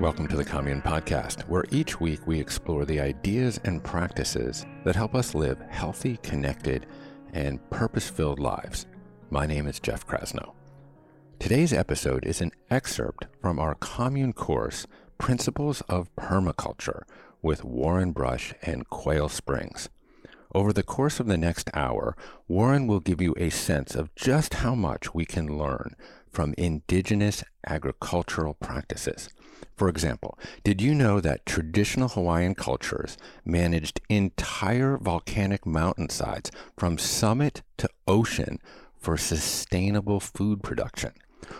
Welcome to the Commune Podcast, where each week we explore the ideas and practices that help us live healthy, connected, and purpose filled lives. My name is Jeff Krasno. Today's episode is an excerpt from our Commune course, Principles of Permaculture, with Warren Brush and Quail Springs. Over the course of the next hour, Warren will give you a sense of just how much we can learn from indigenous agricultural practices. For example, did you know that traditional Hawaiian cultures managed entire volcanic mountainsides from summit to ocean for sustainable food production?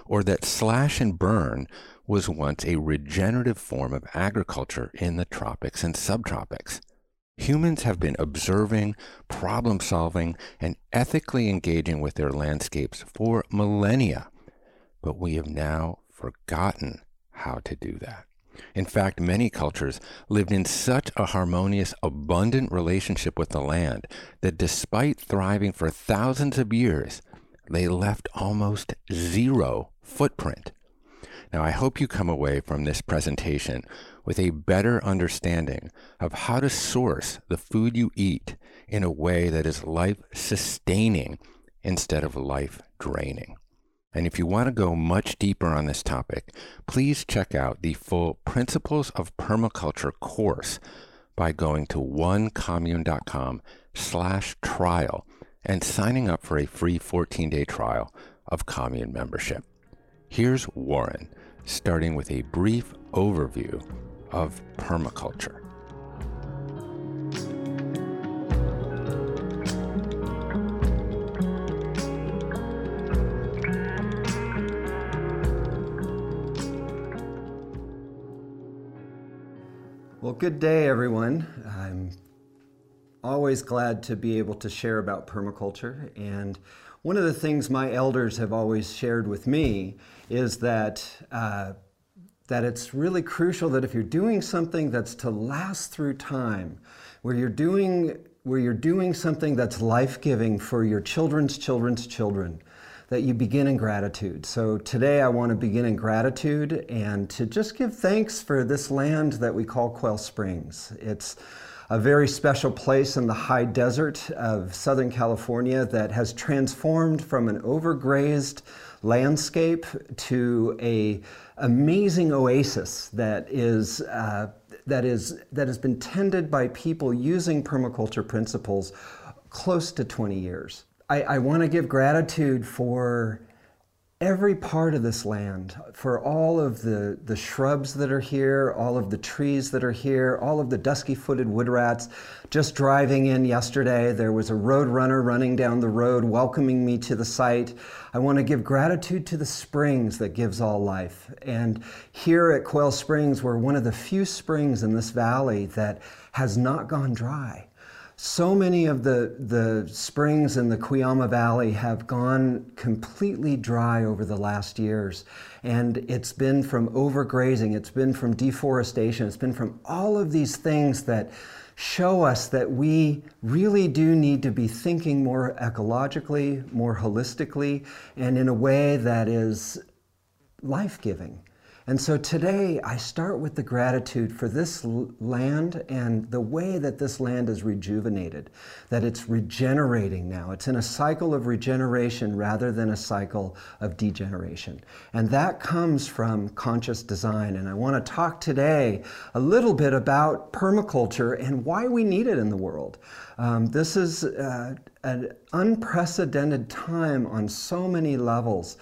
Or that slash and burn was once a regenerative form of agriculture in the tropics and subtropics? Humans have been observing, problem solving, and ethically engaging with their landscapes for millennia, but we have now forgotten how to do that. In fact, many cultures lived in such a harmonious, abundant relationship with the land that despite thriving for thousands of years, they left almost zero footprint. Now, I hope you come away from this presentation with a better understanding of how to source the food you eat in a way that is life sustaining instead of life draining. And if you want to go much deeper on this topic, please check out the full Principles of Permaculture course by going to onecommune.com slash trial and signing up for a free 14-day trial of commune membership. Here's Warren, starting with a brief overview of permaculture. Good day, everyone. I'm always glad to be able to share about permaculture. And one of the things my elders have always shared with me is that. Uh, that it's really crucial that if you're doing something that's to last through time, where you're doing where you're doing something that's life-giving for your children's children's children, that you begin in gratitude. So today I want to begin in gratitude and to just give thanks for this land that we call Quail Springs. It's a very special place in the high desert of Southern California that has transformed from an overgrazed landscape to a amazing oasis that is uh, that is that has been tended by people using permaculture principles close to 20 years. I, I want to give gratitude for every part of this land, for all of the, the shrubs that are here, all of the trees that are here, all of the dusky footed wood rats. Just driving in yesterday, there was a road runner running down the road welcoming me to the site. I want to give gratitude to the springs that gives all life. And here at Quail Springs, we're one of the few springs in this valley that has not gone dry so many of the, the springs in the Cuyama Valley have gone completely dry over the last years. And it's been from overgrazing, it's been from deforestation, it's been from all of these things that show us that we really do need to be thinking more ecologically, more holistically, and in a way that is life giving. And so today I start with the gratitude for this land and the way that this land is rejuvenated, that it's regenerating now. It's in a cycle of regeneration rather than a cycle of degeneration. And that comes from conscious design. And I want to talk today a little bit about permaculture and why we need it in the world. Um, this is uh, an unprecedented time on so many levels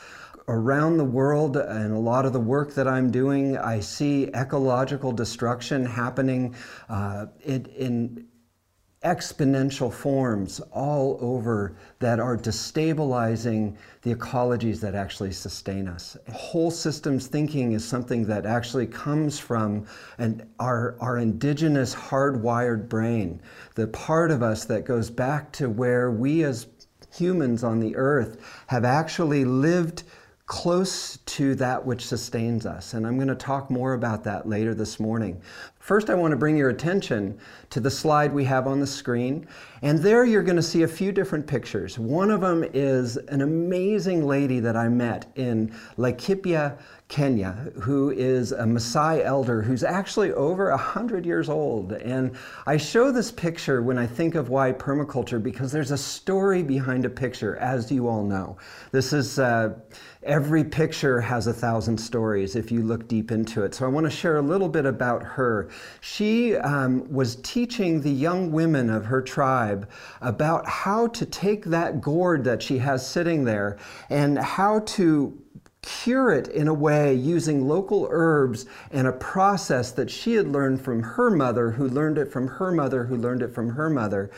around the world and a lot of the work that I'm doing, I see ecological destruction happening uh, in, in exponential forms all over that are destabilizing the ecologies that actually sustain us. Whole systems thinking is something that actually comes from an, our, our indigenous hardwired brain, the part of us that goes back to where we as humans on the earth have actually lived close to that which sustains us. And I'm going to talk more about that later this morning. First, I want to bring your attention to the slide we have on the screen. And there you're going to see a few different pictures. One of them is an amazing lady that I met in Laikipia, Kenya, who is a Maasai elder who's actually over 100 years old. And I show this picture when I think of why permaculture because there's a story behind a picture, as you all know. This is, uh, every picture has a thousand stories if you look deep into it. So I want to share a little bit about her. She um, was teaching the young women of her tribe about how to take that gourd that she has sitting there and how to cure it in a way using local herbs and a process that she had learned from her mother, who learned it from her mother, who learned it from her mother.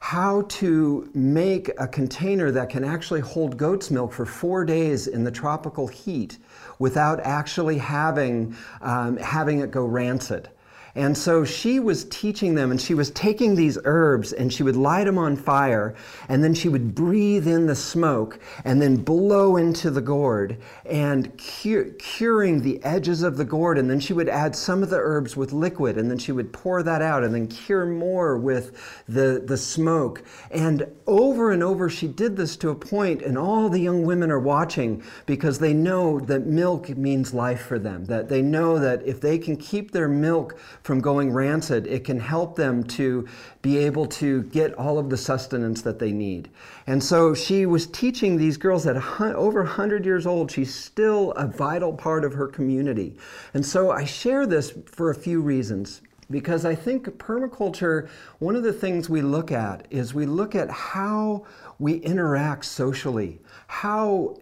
How to make a container that can actually hold goat's milk for four days in the tropical heat without actually having, um, having it go rancid. And so she was teaching them, and she was taking these herbs and she would light them on fire, and then she would breathe in the smoke and then blow into the gourd and curing the edges of the gourd. And then she would add some of the herbs with liquid, and then she would pour that out and then cure more with the, the smoke. And over and over, she did this to a point, and all the young women are watching because they know that milk means life for them, that they know that if they can keep their milk from going rancid, it can help them to be able to get all of the sustenance that they need. And so she was teaching these girls at over 100 years old. She's still a vital part of her community. And so I share this for a few reasons because I think permaculture, one of the things we look at is we look at how we interact socially, how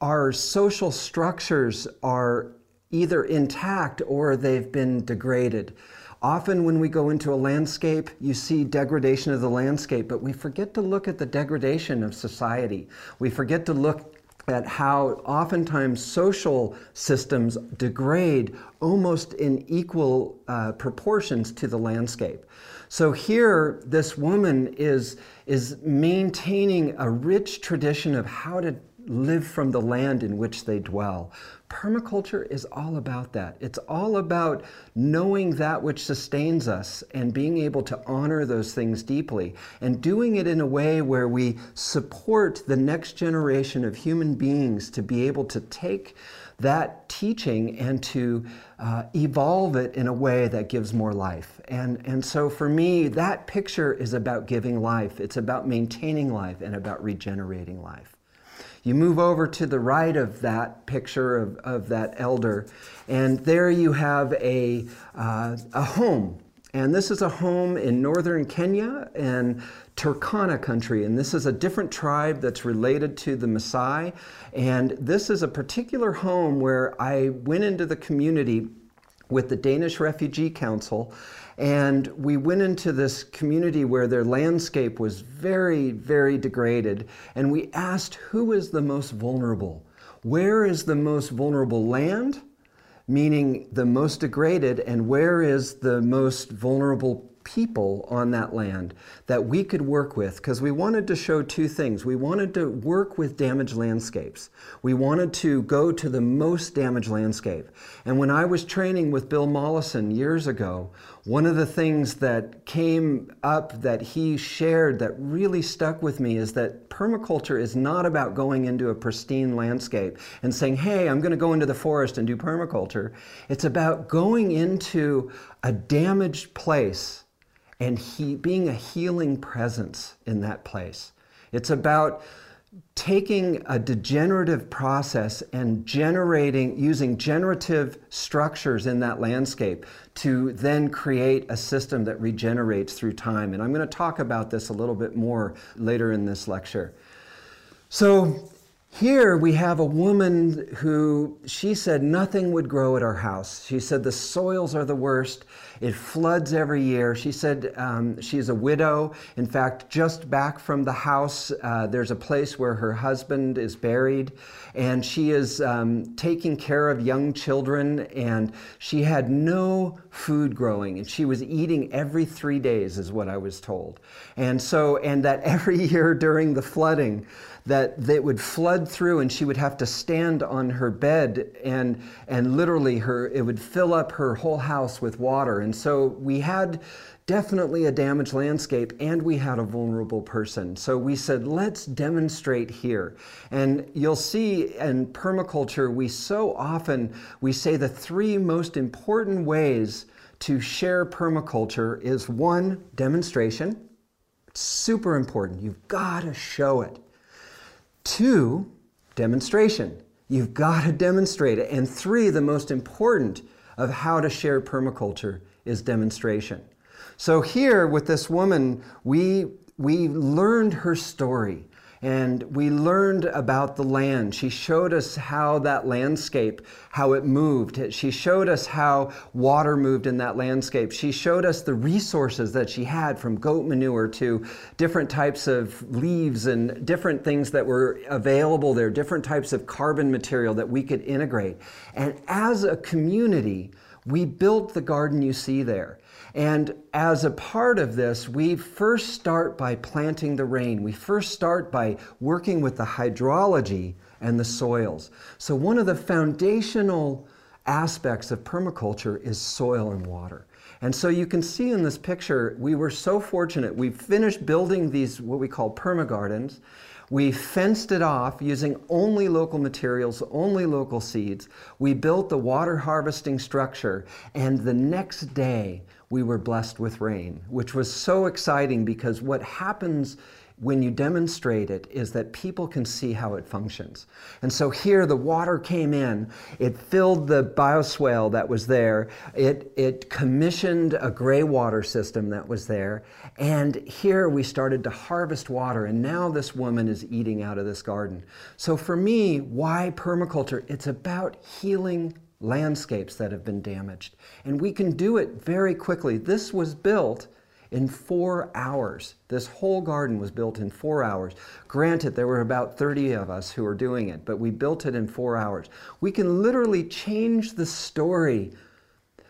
our social structures are either intact or they've been degraded. Often, when we go into a landscape, you see degradation of the landscape, but we forget to look at the degradation of society. We forget to look at how oftentimes social systems degrade almost in equal uh, proportions to the landscape. So here, this woman is, is maintaining a rich tradition of how to live from the land in which they dwell. Permaculture is all about that. It's all about knowing that which sustains us and being able to honor those things deeply and doing it in a way where we support the next generation of human beings to be able to take that teaching and to uh, evolve it in a way that gives more life. And, and so for me, that picture is about giving life. It's about maintaining life and about regenerating life. You move over to the right of that picture of, of that elder, and there you have a, uh, a home. And this is a home in northern Kenya and Turkana country. And this is a different tribe that's related to the Maasai. And this is a particular home where I went into the community with the Danish Refugee Council and we went into this community where their landscape was very, very degraded. And we asked who is the most vulnerable? Where is the most vulnerable land? Meaning the most degraded, and where is the most vulnerable people on that land that we could work with because we wanted to show two things. We wanted to work with damaged landscapes. We wanted to go to the most damaged landscape. And when I was training with Bill Mollison years ago, one of the things that came up that he shared that really stuck with me is that permaculture is not about going into a pristine landscape and saying, hey, I'm going to go into the forest and do permaculture. It's about going into a damaged place and he, being a healing presence in that place. It's about taking a degenerative process and generating, using generative structures in that landscape to then create a system that regenerates through time. And I'm going to talk about this a little bit more later in this lecture. So here we have a woman who she said nothing would grow at our house. She said the soils are the worst. It floods every year. She said um, she's a widow. In fact, just back from the house, uh, there's a place where her husband is buried, and she is um, taking care of young children. And she had no food growing, and she was eating every three days, is what I was told. And so, and that every year during the flooding, that they would flood through and she would have to stand on her bed and and literally her it would fill up her whole house with water and so we had definitely a damaged landscape and we had a vulnerable person. So we said, let's demonstrate here. And you'll see in permaculture, we so often, we say the three most important ways to share permaculture is one, demonstration. Super important. You've got to show it. Two, demonstration. You've got to demonstrate it. And three, the most important of how to share permaculture is demonstration. So here with this woman, we, we learned her story and we learned about the land. She showed us how that landscape, how it moved. She showed us how water moved in that landscape. She showed us the resources that she had from goat manure to different types of leaves and different things that were available there, different types of carbon material that we could integrate. And as a community, we built the garden you see there. And as a part of this, we first start by planting the rain. We first start by working with the hydrology and the soils. So, one of the foundational aspects of permaculture is soil and water. And so you can see in this picture, we were so fortunate. We finished building these, what we call permagardens. We fenced it off using only local materials, only local seeds. We built the water harvesting structure, and the next day we were blessed with rain, which was so exciting because what happens when you demonstrate it is that people can see how it functions. And so here the water came in, it filled the bioswale that was there, it, it commissioned a gray water system that was there, and here we started to harvest water, and now this woman is eating out of this garden. So for me, why permaculture? It's about healing landscapes that have been damaged. And we can do it very quickly. This was built in four hours. This whole garden was built in four hours. Granted, there were about 30 of us who were doing it, but we built it in four hours. We can literally change the story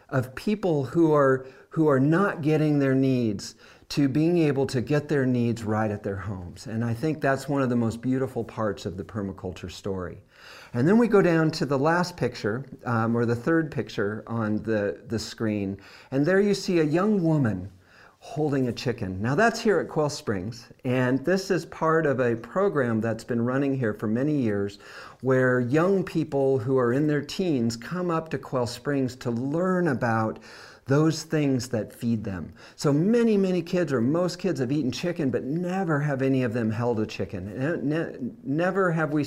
of people who are, who are not getting their needs to being able to get their needs right at their homes. And I think that's one of the most beautiful parts of the permaculture story. And then we go down to the last picture, um, or the third picture on the, the screen, and there you see a young woman holding a chicken. Now that's here at Quail Springs, and this is part of a program that's been running here for many years where young people who are in their teens come up to Quail Springs to learn about those things that feed them. So many, many kids, or most kids, have eaten chicken, but never have any of them held a chicken. never have we,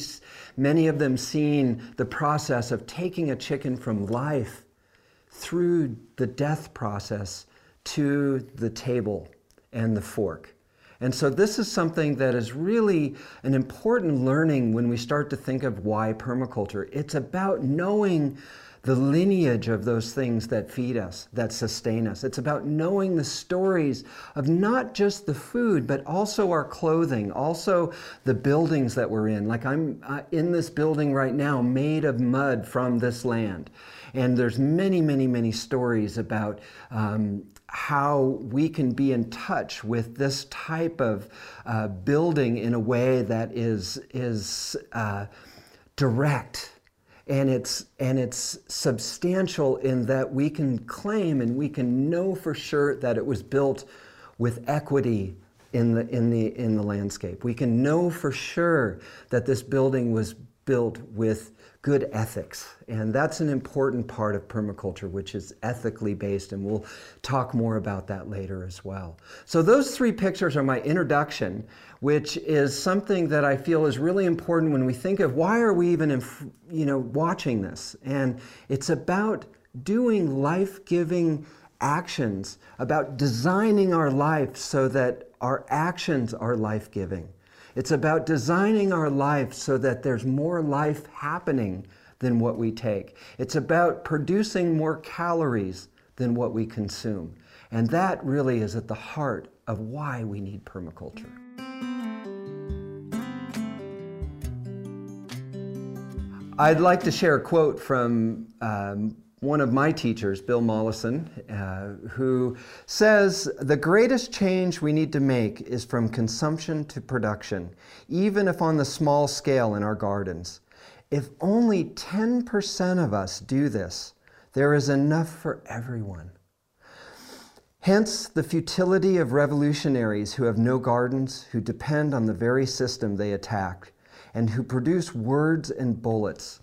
many of them, seen the process of taking a chicken from life through the death process to the table and the fork. And so, this is something that is really an important learning when we start to think of why permaculture. It's about knowing the lineage of those things that feed us, that sustain us. It's about knowing the stories of not just the food, but also our clothing, also the buildings that we're in. Like I'm uh, in this building right now made of mud from this land. And there's many, many, many stories about um, how we can be in touch with this type of uh, building in a way that is, is uh, direct and it's and it's substantial in that we can claim and we can know for sure that it was built with equity in the in the in the landscape. We can know for sure that this building was built with good ethics. And that's an important part of permaculture, which is ethically based, and we'll talk more about that later as well. So, those three pictures are my introduction, which is something that I feel is really important when we think of why are we even, you know, watching this? And it's about doing life giving actions, about designing our life so that our actions are life giving. It's about designing our life so that there's more life happening than what we take. It's about producing more calories than what we consume. And that really is at the heart of why we need permaculture. I'd like to share a quote from um, one of my teachers, Bill Mollison, uh, who says the greatest change we need to make is from consumption to production, even if on the small scale in our gardens. If only 10% of us do this, there is enough for everyone. Hence, the futility of revolutionaries who have no gardens, who depend on the very system they attack, and who produce words and bullets,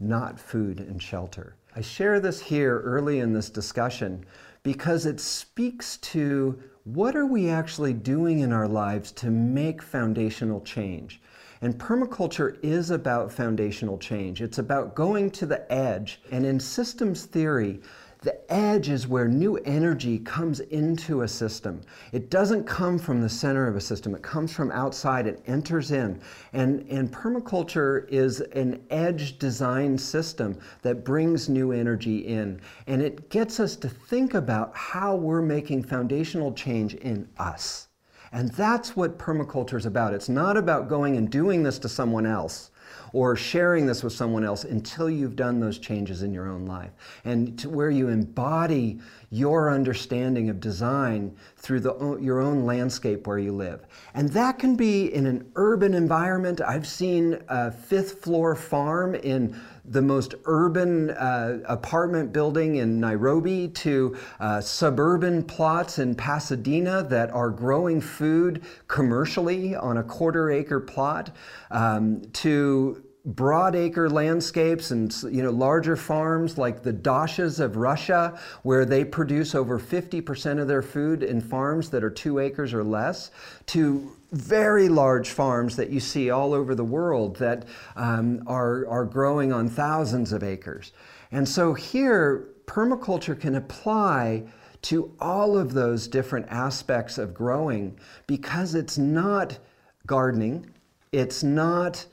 not food and shelter. I share this here early in this discussion because it speaks to what are we actually doing in our lives to make foundational change. And permaculture is about foundational change. It's about going to the edge. And in systems theory, the edge is where new energy comes into a system. It doesn't come from the center of a system, it comes from outside, it enters in. And, and permaculture is an edge design system that brings new energy in. And it gets us to think about how we're making foundational change in us. And that's what permaculture is about. It's not about going and doing this to someone else or sharing this with someone else until you've done those changes in your own life. And to where you embody your understanding of design through the, your own landscape where you live. And that can be in an urban environment. I've seen a fifth floor farm in the most urban uh, apartment building in Nairobi to uh, suburban plots in Pasadena that are growing food commercially on a quarter acre plot um, to broadacre landscapes and you know larger farms like the dachas of Russia where they produce over 50% of their food in farms that are 2 acres or less to very large farms that you see all over the world that um, are, are growing on thousands of acres. And so here permaculture can apply to all of those different aspects of growing because it's not gardening, it's not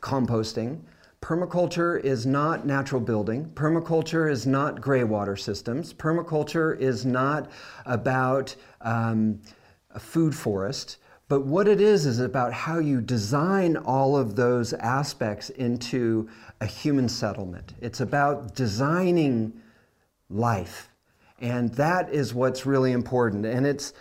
composting. Permaculture is not natural building. Permaculture is not gray water systems. Permaculture is not about um, a food forest. But what it is, is about how you design all of those aspects into a human settlement. It's about designing life. And that is what's really important. And it's,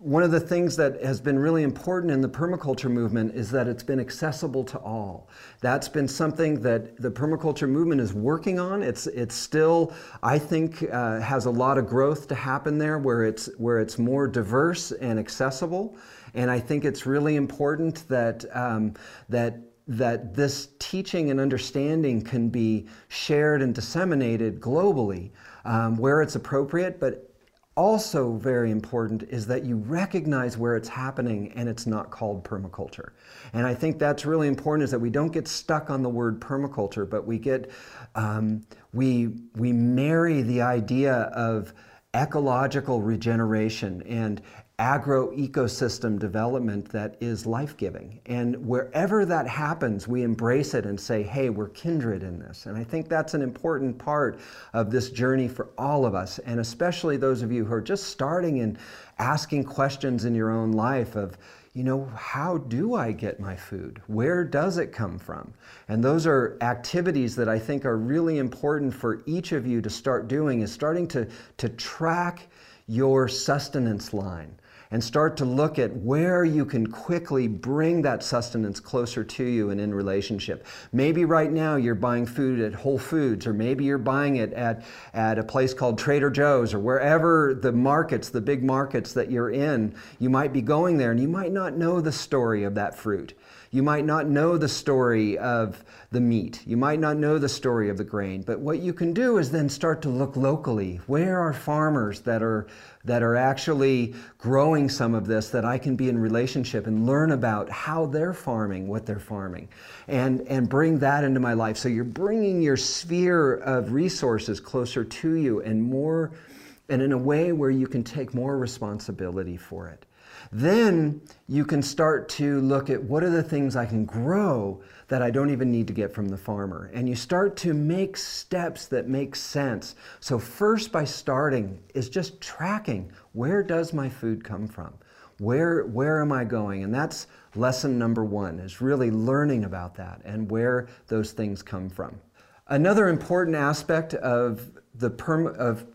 one of the things that has been really important in the permaculture movement is that it's been accessible to all. That's been something that the permaculture movement is working on. It's it's still, I think, uh, has a lot of growth to happen there, where it's where it's more diverse and accessible. And I think it's really important that um, that that this teaching and understanding can be shared and disseminated globally um, where it's appropriate, but also very important is that you recognize where it's happening and it's not called permaculture. And I think that's really important is that we don't get stuck on the word permaculture, but we get um, we we marry the idea of ecological regeneration and agro-ecosystem development that is life-giving. And wherever that happens, we embrace it and say, hey, we're kindred in this. And I think that's an important part of this journey for all of us, and especially those of you who are just starting and asking questions in your own life of, you know, how do I get my food? Where does it come from? And those are activities that I think are really important for each of you to start doing is starting to, to track your sustenance line and start to look at where you can quickly bring that sustenance closer to you and in relationship. Maybe right now you're buying food at Whole Foods, or maybe you're buying it at, at a place called Trader Joe's, or wherever the markets, the big markets that you're in, you might be going there and you might not know the story of that fruit. You might not know the story of the meat. You might not know the story of the grain. But what you can do is then start to look locally. Where are farmers that are that are actually growing some of this that I can be in relationship and learn about how they're farming, what they're farming, and, and bring that into my life. So you're bringing your sphere of resources closer to you and more, and in a way where you can take more responsibility for it. Then you can start to look at what are the things I can grow that I don't even need to get from the farmer. And you start to make steps that make sense. So, first, by starting, is just tracking where does my food come from? Where, where am I going? And that's lesson number one, is really learning about that and where those things come from. Another important aspect of the perm- of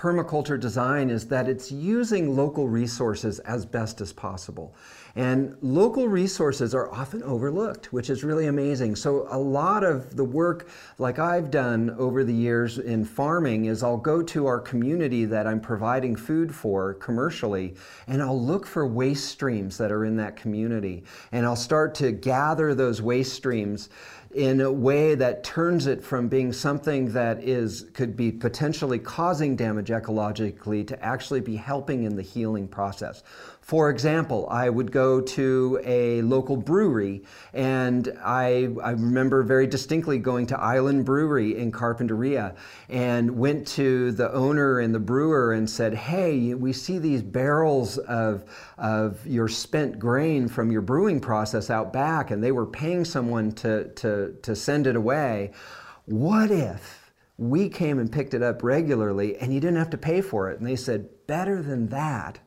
permaculture design is that it's using local resources as best as possible. And local resources are often overlooked, which is really amazing. So, a lot of the work, like I've done over the years in farming, is I'll go to our community that I'm providing food for commercially, and I'll look for waste streams that are in that community. And I'll start to gather those waste streams in a way that turns it from being something that is could be potentially causing damage ecologically to actually be helping in the healing process. For example, I would go to a local brewery, and I, I remember very distinctly going to Island Brewery in Carpinteria and went to the owner and the brewer and said, Hey, we see these barrels of, of your spent grain from your brewing process out back, and they were paying someone to, to, to send it away. What if we came and picked it up regularly and you didn't have to pay for it? And they said, Better than that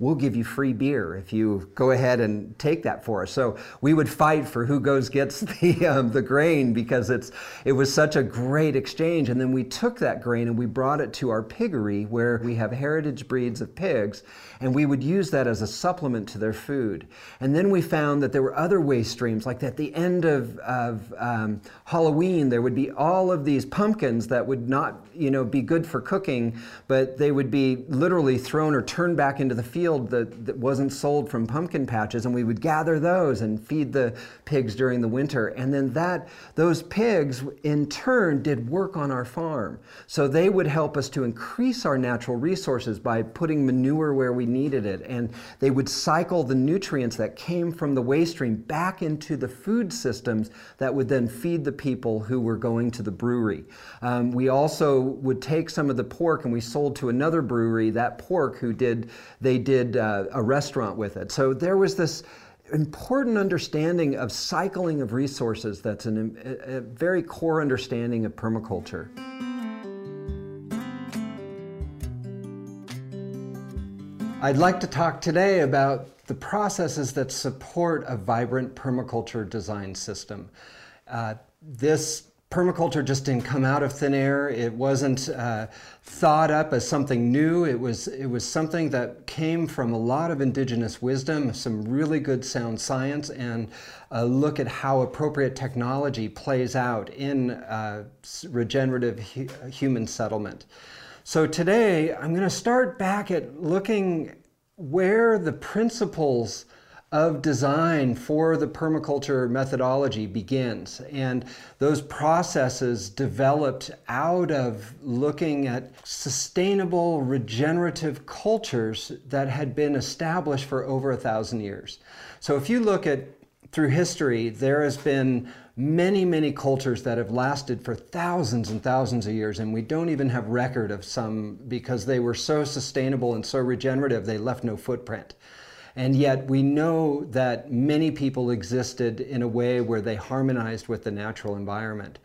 we'll give you free beer if you go ahead and take that for us. So we would fight for who goes gets the um, the grain because it's it was such a great exchange. And then we took that grain and we brought it to our piggery where we have heritage breeds of pigs, and we would use that as a supplement to their food. And then we found that there were other waste streams, like at the end of, of um, Halloween, there would be all of these pumpkins that would not, you know, be good for cooking, but they would be literally thrown or turned back into the field that, that wasn't sold from pumpkin patches, and we would gather those and feed the pigs during the winter. And then that those pigs in turn did work on our farm. So they would help us to increase our natural resources by putting manure where we needed it. And they would cycle the nutrients that came from the waste stream back into the food systems that would then feed the people who were going to the brewery. Um, we also would take some of the pork and we sold to another brewery that pork who did, they did uh, a restaurant with it. So there was this important understanding of cycling of resources that's an, a, a very core understanding of permaculture. I'd like to talk today about the processes that support a vibrant permaculture design system. Uh, this permaculture just didn't come out of thin air. It wasn't uh, thought up as something new. It was, it was something that came from a lot of indigenous wisdom, some really good sound science, and a look at how appropriate technology plays out in uh, regenerative hu human settlement. So today I'm going to start back at looking where the principles of design for the permaculture methodology begins. And those processes developed out of looking at sustainable regenerative cultures that had been established for over a thousand years. So if you look at through history, there has been many, many cultures that have lasted for thousands and thousands of years, and we don't even have record of some because they were so sustainable and so regenerative, they left no footprint. And yet we know that many people existed in a way where they harmonized with the natural environment.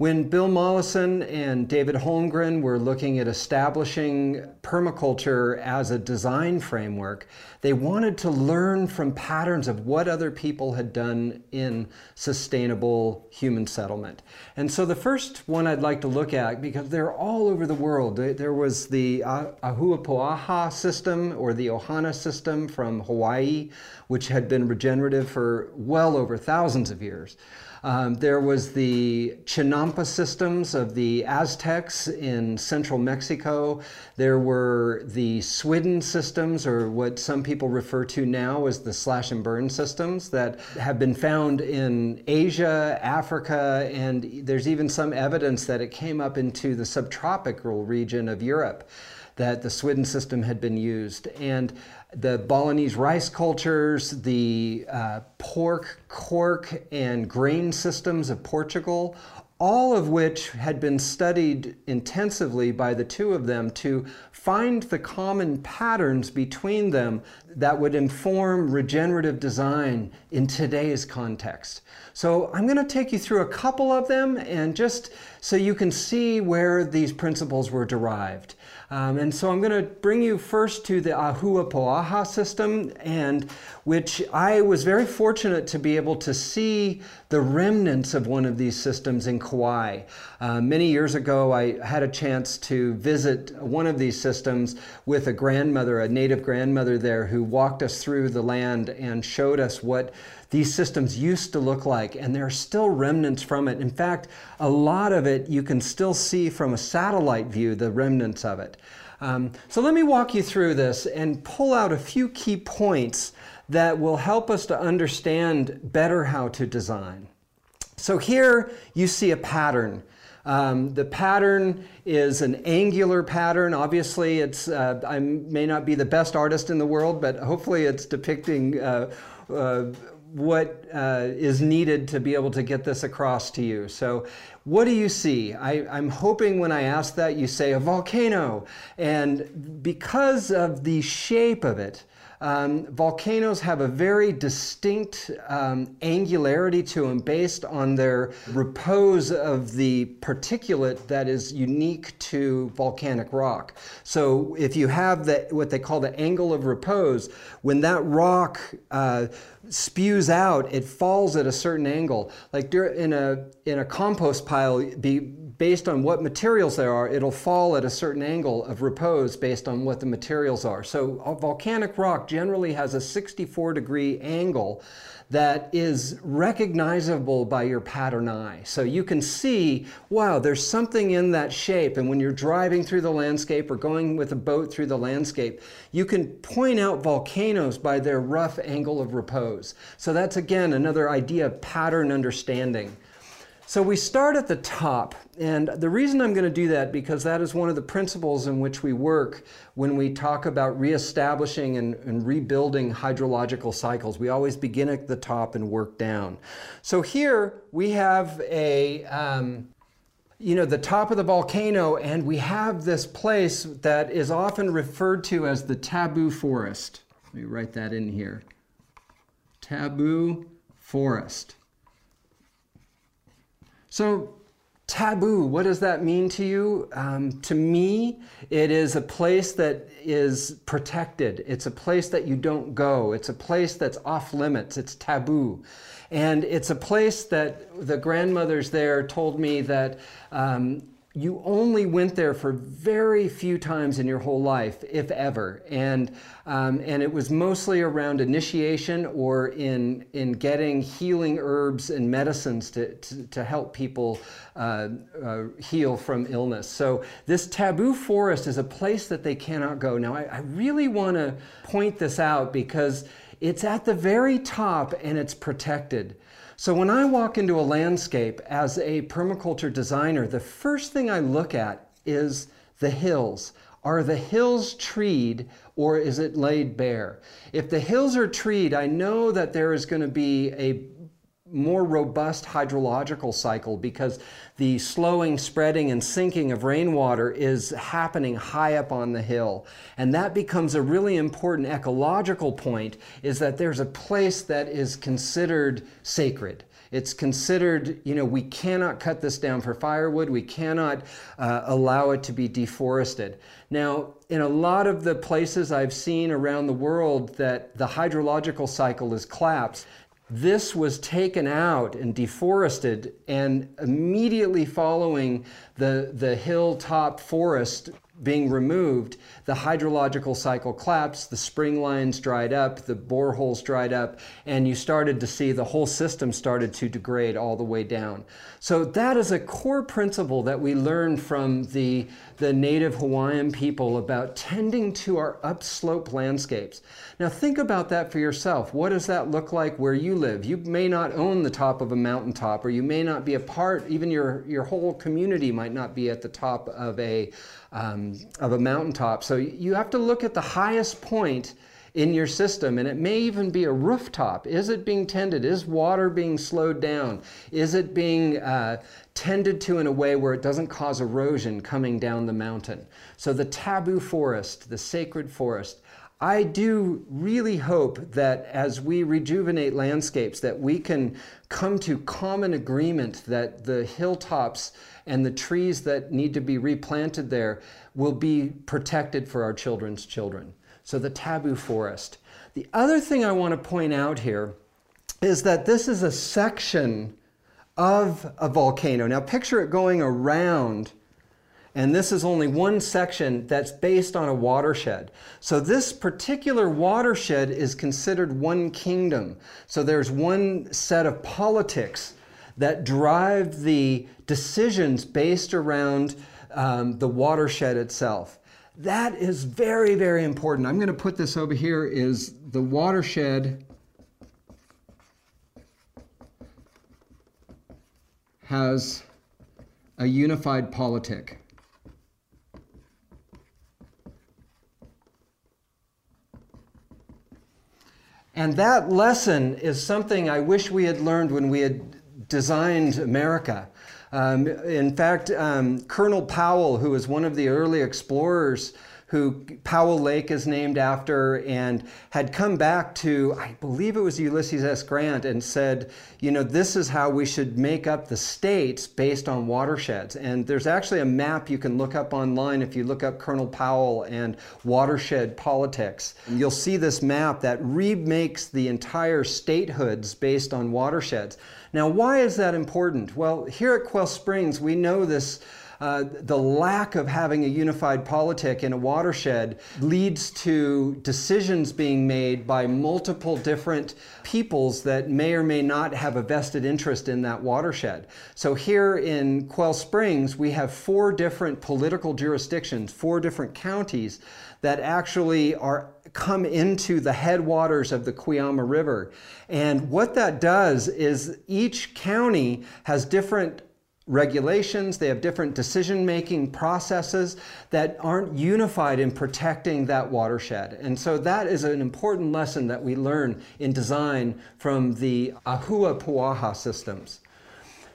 When Bill Mollison and David Holmgren were looking at establishing permaculture as a design framework, they wanted to learn from patterns of what other people had done in sustainable human settlement. And so the first one I'd like to look at, because they're all over the world, there was the Ahupua'a system or the Ohana system from Hawaii, which had been regenerative for well over thousands of years. Um, there was the Chinampa systems of the Aztecs in central Mexico. There were the Swidden systems, or what some people refer to now as the slash and burn systems, that have been found in Asia, Africa, and there's even some evidence that it came up into the subtropical region of Europe that the Swidden system had been used. And the Balinese rice cultures, the uh, pork, cork, and grain systems of Portugal, all of which had been studied intensively by the two of them to find the common patterns between them that would inform regenerative design in today's context. So I'm going to take you through a couple of them and just so you can see where these principles were derived. Um, and so I'm going to bring you first to the Ahupua'a system, and which I was very fortunate to be able to see the remnants of one of these systems in Kauai. Uh, many years ago, I had a chance to visit one of these systems with a grandmother, a native grandmother there, who walked us through the land and showed us what these systems used to look like, and there are still remnants from it. In fact, a lot of it you can still see from a satellite view, the remnants of it. Um, so let me walk you through this and pull out a few key points that will help us to understand better how to design. So here you see a pattern. Um, the pattern is an angular pattern. Obviously, it's uh, I may not be the best artist in the world, but hopefully it's depicting uh, uh, what uh, is needed to be able to get this across to you. So, what do you see? I, am hoping when I ask that you say a volcano. And because of the shape of it, um, volcanoes have a very distinct um, angularity to them based on their repose of the particulate that is unique to volcanic rock. So if you have the, what they call the angle of repose, when that rock uh, spews out, it falls at a certain angle. Like in a in a compost pile, be based on what materials there are, it'll fall at a certain angle of repose based on what the materials are. So a volcanic rock generally has a 64 degree angle that is recognizable by your pattern eye. So you can see, wow, there's something in that shape. And when you're driving through the landscape or going with a boat through the landscape, you can point out volcanoes by their rough angle of repose. So that's again another idea of pattern understanding. So we start at the top, and the reason I'm going to do that because that is one of the principles in which we work when we talk about reestablishing and, and, rebuilding hydrological cycles. We always begin at the top and work down. So here we have a, um, you know, the top of the volcano, and we have this place that is often referred to as the taboo forest. Let me write that in here. Taboo forest. So, taboo, what does that mean to you? Um, to me, it is a place that is protected. It's a place that you don't go. It's a place that's off limits. It's taboo. And it's a place that the grandmothers there told me that um, you only went there for very few times in your whole life, if ever. And, um, and it was mostly around initiation or in, in getting healing herbs and medicines to, to, to help people uh, uh, heal from illness. So, this taboo forest is a place that they cannot go. Now, I, I really want to point this out because it's at the very top and it's protected. So when I walk into a landscape as a permaculture designer, the first thing I look at is the hills. Are the hills treed or is it laid bare? If the hills are treed, I know that there is going to be a more robust hydrological cycle because the slowing, spreading, and sinking of rainwater is happening high up on the hill. And that becomes a really important ecological point is that there's a place that is considered sacred. It's considered, you know, we cannot cut this down for firewood. We cannot uh, allow it to be deforested. Now, in a lot of the places I've seen around the world that the hydrological cycle is collapsed, this was taken out and deforested, and immediately following the, the hilltop forest being removed, the hydrological cycle collapsed, the spring lines dried up, the boreholes dried up, and you started to see the whole system started to degrade all the way down. So that is a core principle that we learned from the, the native Hawaiian people about tending to our upslope landscapes. Now think about that for yourself. What does that look like where you live? You may not own the top of a mountaintop, or you may not be a part, even your, your whole community might not be at the top of a um, of a mountaintop. So you have to look at the highest point in your system, and it may even be a rooftop. Is it being tended? Is water being slowed down? Is it being uh, tended to in a way where it doesn't cause erosion coming down the mountain? So the taboo forest, the sacred forest, I do really hope that as we rejuvenate landscapes that we can come to common agreement that the hilltops and the trees that need to be replanted there will be protected for our children's children. So the taboo forest. The other thing I want to point out here is that this is a section of a volcano. Now picture it going around and this is only one section that's based on a watershed. So this particular watershed is considered one kingdom. So there's one set of politics that drive the decisions based around um, the watershed itself. That is very, very important. I'm going to put this over here is the watershed has a unified politic. And that lesson is something I wish we had learned when we had designed America. Um, in fact, um, Colonel Powell, who was one of the early explorers, who Powell Lake is named after, and had come back to, I believe it was Ulysses S. Grant, and said, you know, this is how we should make up the states based on watersheds. And there's actually a map you can look up online if you look up Colonel Powell and watershed politics. You'll see this map that remakes the entire statehoods based on watersheds. Now, why is that important? Well, here at Quail Springs, we know this uh, the lack of having a unified politic in a watershed leads to decisions being made by multiple different peoples that may or may not have a vested interest in that watershed. So here in Quail Springs, we have four different political jurisdictions, four different counties that actually are come into the headwaters of the Cuyama River. And what that does is each county has different regulations, they have different decision making processes that aren't unified in protecting that watershed. And so that is an important lesson that we learn in design from the Ahupua'a systems.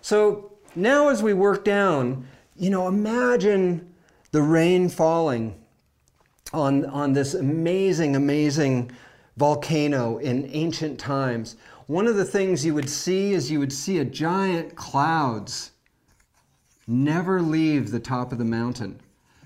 So now as we work down, you know, imagine the rain falling on, on this amazing, amazing volcano in ancient times. One of the things you would see is you would see a giant clouds never leave the top of the mountain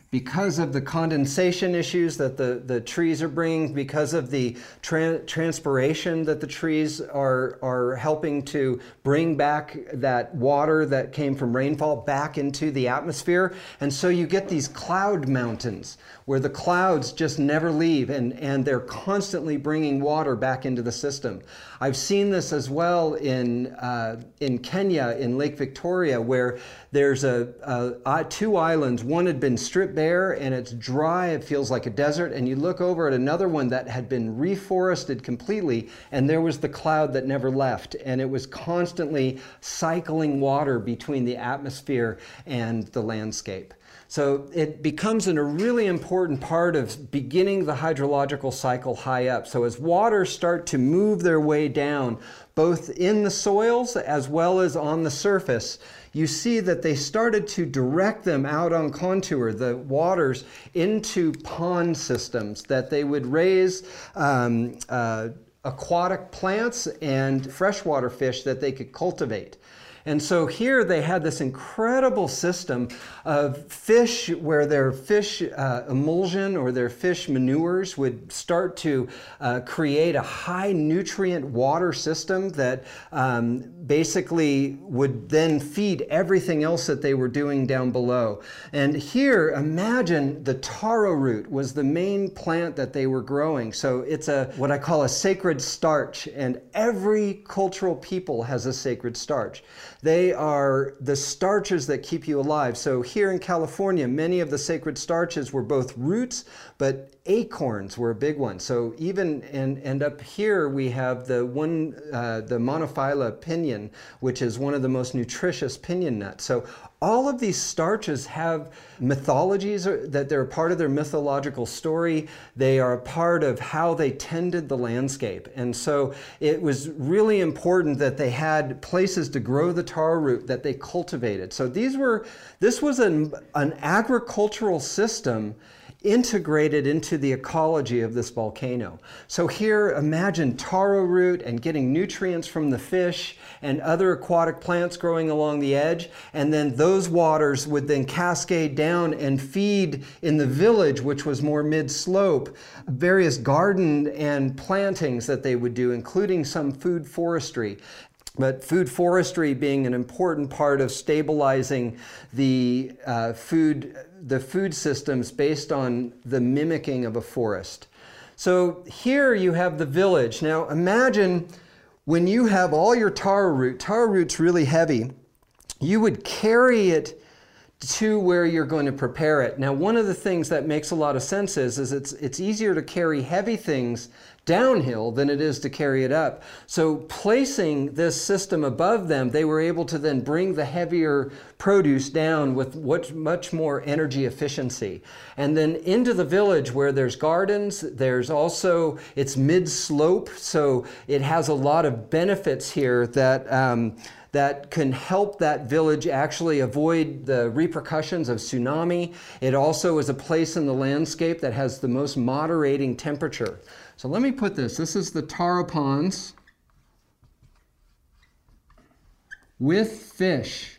because of the condensation issues that the, the trees are bringing, because of the tra- transpiration that the trees are, are helping to bring back that water that came from rainfall back into the atmosphere. And so you get these cloud mountains where the clouds just never leave and, and they're constantly bringing water back into the system. I've seen this as well in, uh, in Kenya, in Lake Victoria, where there's a, a, a, two islands. One had been stripped bare and it's dry. It feels like a desert. And you look over at another one that had been reforested completely, and there was the cloud that never left. And it was constantly cycling water between the atmosphere and the landscape. So it becomes a really important part of beginning the hydrological cycle high up. So as waters start to move their way down, both in the soils as well as on the surface, you see that they started to direct them out on contour, the waters, into pond systems that they would raise. Um, uh, aquatic plants and freshwater fish that they could cultivate. And so here they had this incredible system of fish where their fish uh, emulsion or their fish manures would start to uh, create a high nutrient water system that um, basically would then feed everything else that they were doing down below. And here, imagine the taro root was the main plant that they were growing. So it's a what I call a sacred starch, and every cultural people has a sacred starch. They are the starches that keep you alive. So here in California, many of the sacred starches were both roots, but acorns were a big one. So even and and up here we have the one uh, the Monophylla pinyon, which is one of the most nutritious pinyon nuts. So all of these starches have mythologies that they're part of their mythological story. They are a part of how they tended the landscape. And so it was really important that they had places to grow the taro root that they cultivated. So these were, this was an, an agricultural system integrated into the ecology of this volcano. So here, imagine taro root and getting nutrients from the fish and other aquatic plants growing along the edge, and then those waters would then cascade down and feed in the village, which was more mid-slope, various garden and plantings that they would do, including some food forestry. But food forestry being an important part of stabilizing the uh, food the food systems based on the mimicking of a forest. So here you have the village. Now imagine when you have all your taro root, taro root's really heavy, you would carry it to where you're going to prepare it. Now, one of the things that makes a lot of sense is, is it's, it's easier to carry heavy things downhill than it is to carry it up. So placing this system above them, they were able to then bring the heavier produce down with much, more energy efficiency. And then into the village where there's gardens, there's also, it's mid-slope, so it has a lot of benefits here that um, that can help that village actually avoid the repercussions of tsunami. It also is a place in the landscape that has the most moderating temperature. So let me put this. This is the Taro ponds with fish.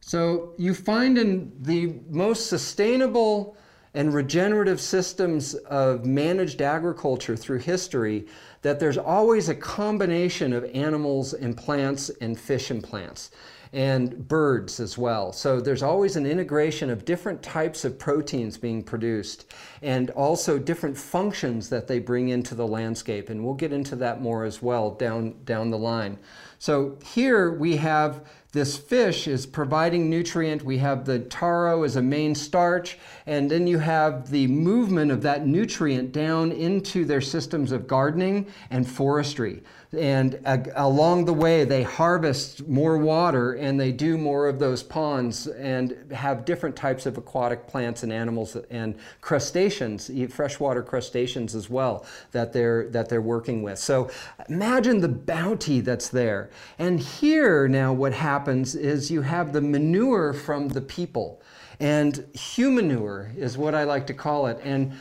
So you find in the most sustainable and regenerative systems of managed agriculture through history that there's always a combination of animals and plants and fish and plants and birds as well. So there's always an integration of different types of proteins being produced and also different functions that they bring into the landscape. And we'll get into that more as well down, down the line. So here we have this fish is providing nutrient. We have the taro as a main starch, and then you have the movement of that nutrient down into their systems of gardening and forestry. And uh, along the way they harvest more water and they do more of those ponds and have different types of aquatic plants and animals and crustaceans freshwater crustaceans as well that they're that they're working with. So imagine the bounty that's there. And here now what happens is you have the manure from the people and humanure is what i like to call it and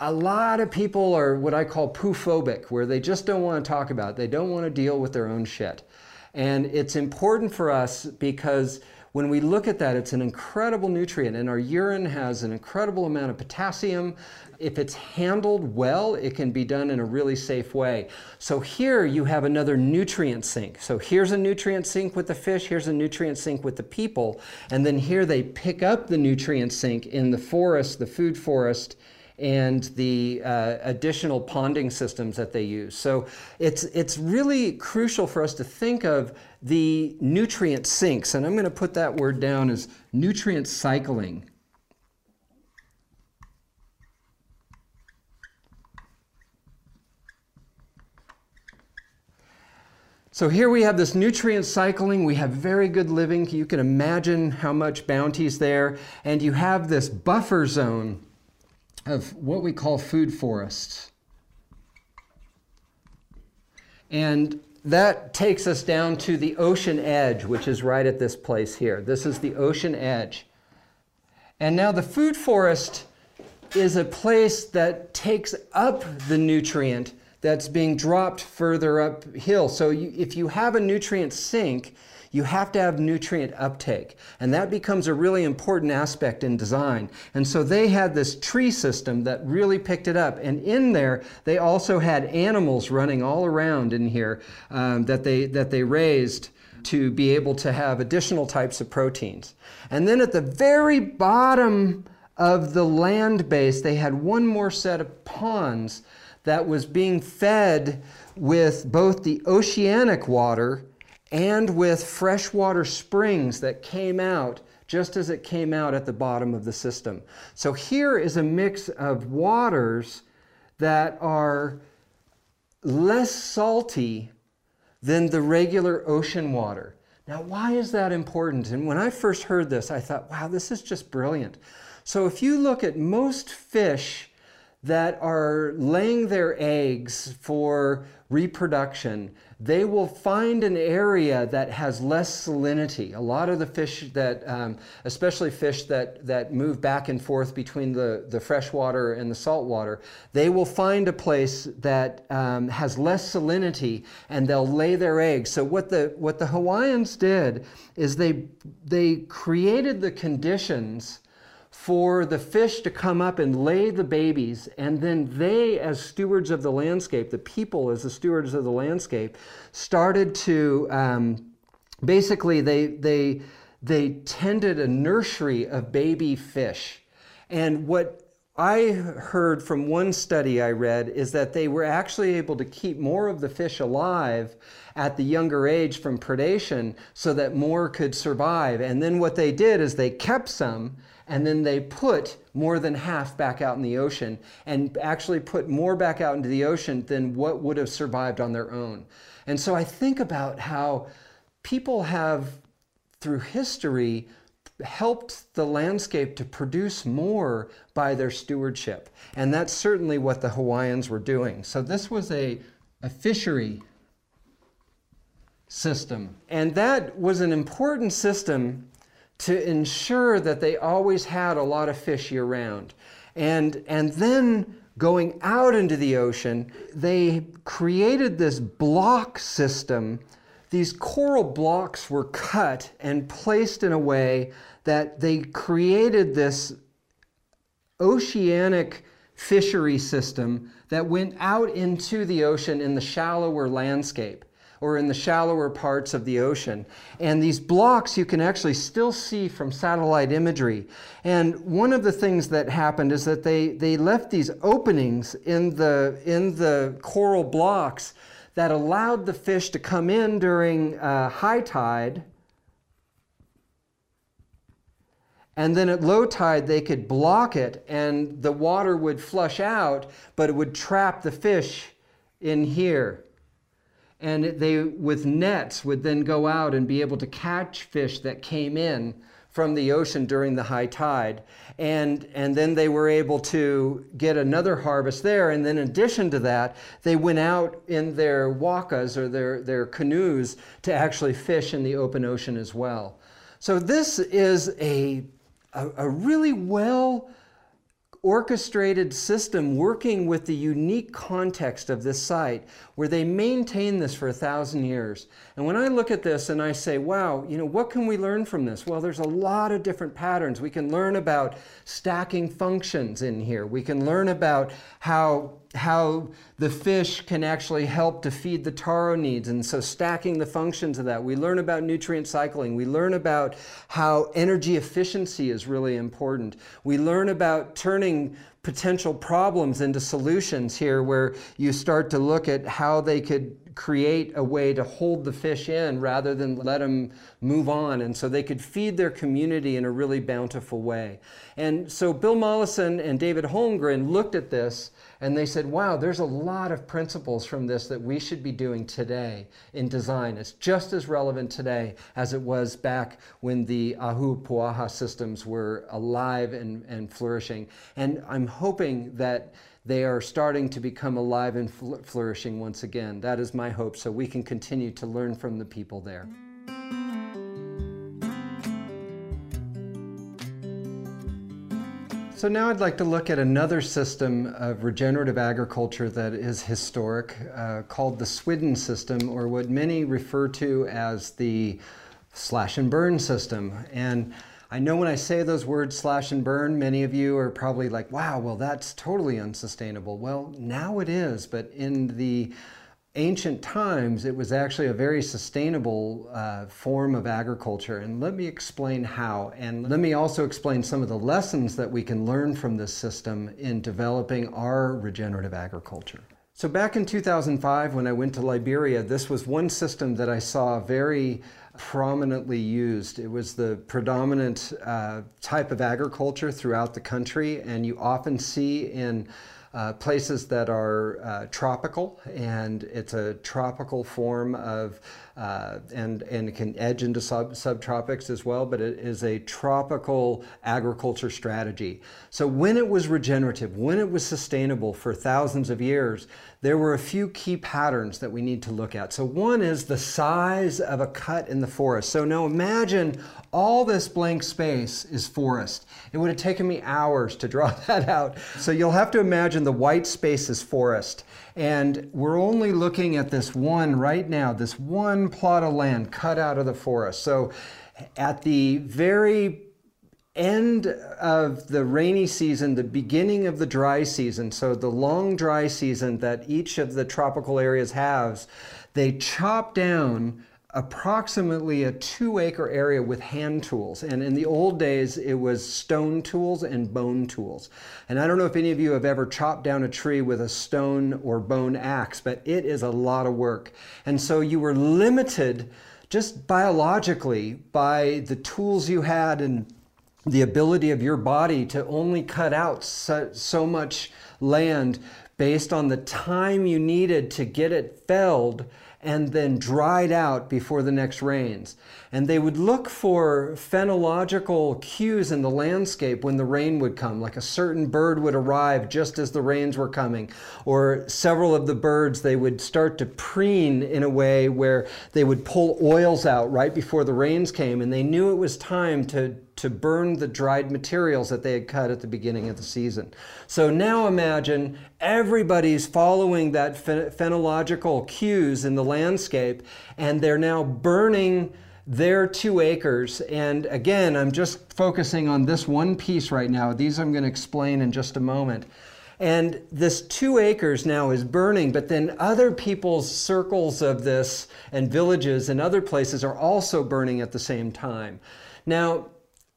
a lot of people are what I call poo-phobic, where they just don't want to talk about it. They don't want to deal with their own shit. And it's important for us because when we look at that, it's an incredible nutrient, and our urine has an incredible amount of potassium. If it's handled well, it can be done in a really safe way. So here you have another nutrient sink. So here's a nutrient sink with the fish, here's a nutrient sink with the people, and then here they pick up the nutrient sink in the forest, the food forest, and the uh, additional ponding systems that they use. So it's, it's really crucial for us to think of the nutrient sinks, and I'm going to put that word down as nutrient cycling. So here we have this nutrient cycling. We have very good living. You can imagine how much bounty is there. And you have this buffer zone of what we call food forests. And that takes us down to the ocean edge, which is right at this place here. This is the ocean edge. And now the food forest is a place that takes up the nutrient that's being dropped further uphill. So you, if you have a nutrient sink, you have to have nutrient uptake. And that becomes a really important aspect in design. And so they had this tree system that really picked it up. And in there, they also had animals running all around in here um, that, they, that they raised to be able to have additional types of proteins. And then at the very bottom of the land base, they had one more set of ponds that was being fed with both the oceanic water and with freshwater springs that came out just as it came out at the bottom of the system. So here is a mix of waters that are less salty than the regular ocean water. Now, why is that important? And when I first heard this, I thought, wow, this is just brilliant. So if you look at most fish that are laying their eggs for reproduction, they will find an area that has less salinity. A lot of the fish that, um, especially fish that, that move back and forth between the, the freshwater and the saltwater, they will find a place that um, has less salinity and they'll lay their eggs. So what the, what the Hawaiians did is they, they created the conditions for the fish to come up and lay the babies, and then they, as stewards of the landscape, the people as the stewards of the landscape, started to um, basically they they they tended a nursery of baby fish, and what I heard from one study I read is that they were actually able to keep more of the fish alive at the younger age from predation so that more could survive. And then what they did is they kept some and then they put more than half back out in the ocean and actually put more back out into the ocean than what would have survived on their own. And so I think about how people have, through history, helped the landscape to produce more by their stewardship. And that's certainly what the Hawaiians were doing. So this was a, a fishery system. And that was an important system to ensure that they always had a lot of fish year round. And, and then going out into the ocean, they created this block system. These coral blocks were cut and placed in a way that they created this oceanic fishery system that went out into the ocean in the shallower landscape or in the shallower parts of the ocean. And these blocks you can actually still see from satellite imagery. And one of the things that happened is that they, they left these openings in the, in the coral blocks that allowed the fish to come in during uh, high tide And then at low tide, they could block it and the water would flush out, but it would trap the fish in here. And they, with nets, would then go out and be able to catch fish that came in from the ocean during the high tide. And, and then they were able to get another harvest there. And then, in addition to that, they went out in their wakas or their, their canoes to actually fish in the open ocean as well. So, this is a a, a really well orchestrated system working with the unique context of this site where they maintain this for a thousand years. And when I look at this and I say, wow, you know, what can we learn from this? Well, there's a lot of different patterns. We can learn about stacking functions in here. We can learn about how how the fish can actually help to feed the taro needs and so stacking the functions of that we learn about nutrient cycling we learn about how energy efficiency is really important we learn about turning potential problems into solutions here where you start to look at how they could create a way to hold the fish in rather than let them move on. And so they could feed their community in a really bountiful way. And so Bill Mollison and David Holmgren looked at this and they said, wow, there's a lot of principles from this that we should be doing today in design. It's just as relevant today as it was back when the Ahupua'a systems were alive and, and flourishing. And I'm hoping that they are starting to become alive and flourishing once again. That is my hope, so we can continue to learn from the people there. So now I'd like to look at another system of regenerative agriculture that is historic, uh, called the Swidden system, or what many refer to as the slash and burn system. And I know when I say those words slash and burn, many of you are probably like, wow, well, that's totally unsustainable. Well, now it is, but in the ancient times, it was actually a very sustainable uh, form of agriculture. And let me explain how. And let me also explain some of the lessons that we can learn from this system in developing our regenerative agriculture. So, back in 2005, when I went to Liberia, this was one system that I saw very prominently used. It was the predominant uh, type of agriculture throughout the country, and you often see in uh, places that are uh, tropical, and it's a tropical form of, uh, and, and can edge into sub, subtropics as well, but it is a tropical agriculture strategy. So when it was regenerative, when it was sustainable for thousands of years, there were a few key patterns that we need to look at. So one is the size of a cut in the forest. So now imagine all this blank space is forest. It would have taken me hours to draw that out. So you'll have to imagine the white space is forest. And we're only looking at this one right now, this one plot of land cut out of the forest. So at the very end of the rainy season, the beginning of the dry season, so the long dry season that each of the tropical areas has, they chop down approximately a two acre area with hand tools. And in the old days, it was stone tools and bone tools. And I don't know if any of you have ever chopped down a tree with a stone or bone axe, but it is a lot of work. And so you were limited just biologically by the tools you had and the ability of your body to only cut out so, so much land based on the time you needed to get it felled and then dried out before the next rains. And they would look for phenological cues in the landscape when the rain would come, like a certain bird would arrive just as the rains were coming, or several of the birds, they would start to preen in a way where they would pull oils out right before the rains came, and they knew it was time to to burn the dried materials that they had cut at the beginning of the season. So now imagine everybody's following that phenological cues in the landscape, and they're now burning their two acres. And again, I'm just focusing on this one piece right now. These I'm going to explain in just a moment. And this two acres now is burning, but then other people's circles of this and villages and other places are also burning at the same time. Now,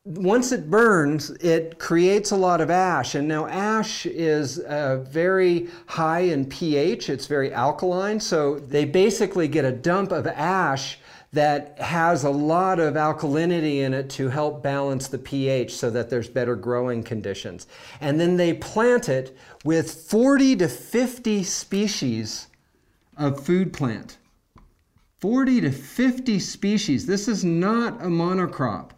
once it burns, it creates a lot of ash. And now, ash is uh, very high in pH, it's very alkaline. So, they basically get a dump of ash that has a lot of alkalinity in it to help balance the pH so that there's better growing conditions. And then they plant it with 40 to 50 species of food plant. 40 to 50 species. This is not a monocrop.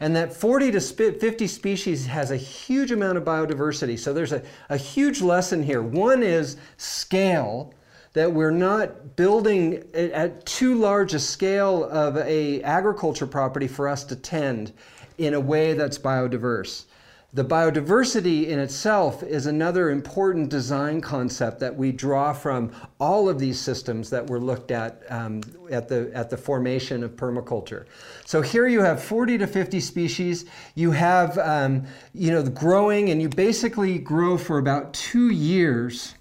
And that 40 to 50 species has a huge amount of biodiversity. So there's a, a huge lesson here. One is scale, that we're not building at too large a scale of a agriculture property for us to tend in a way that's biodiverse. The biodiversity in itself is another important design concept that we draw from all of these systems that were looked at um, at, the, at the formation of permaculture. So here you have 40 to 50 species. You have, um, you know, growing, and you basically grow for about two years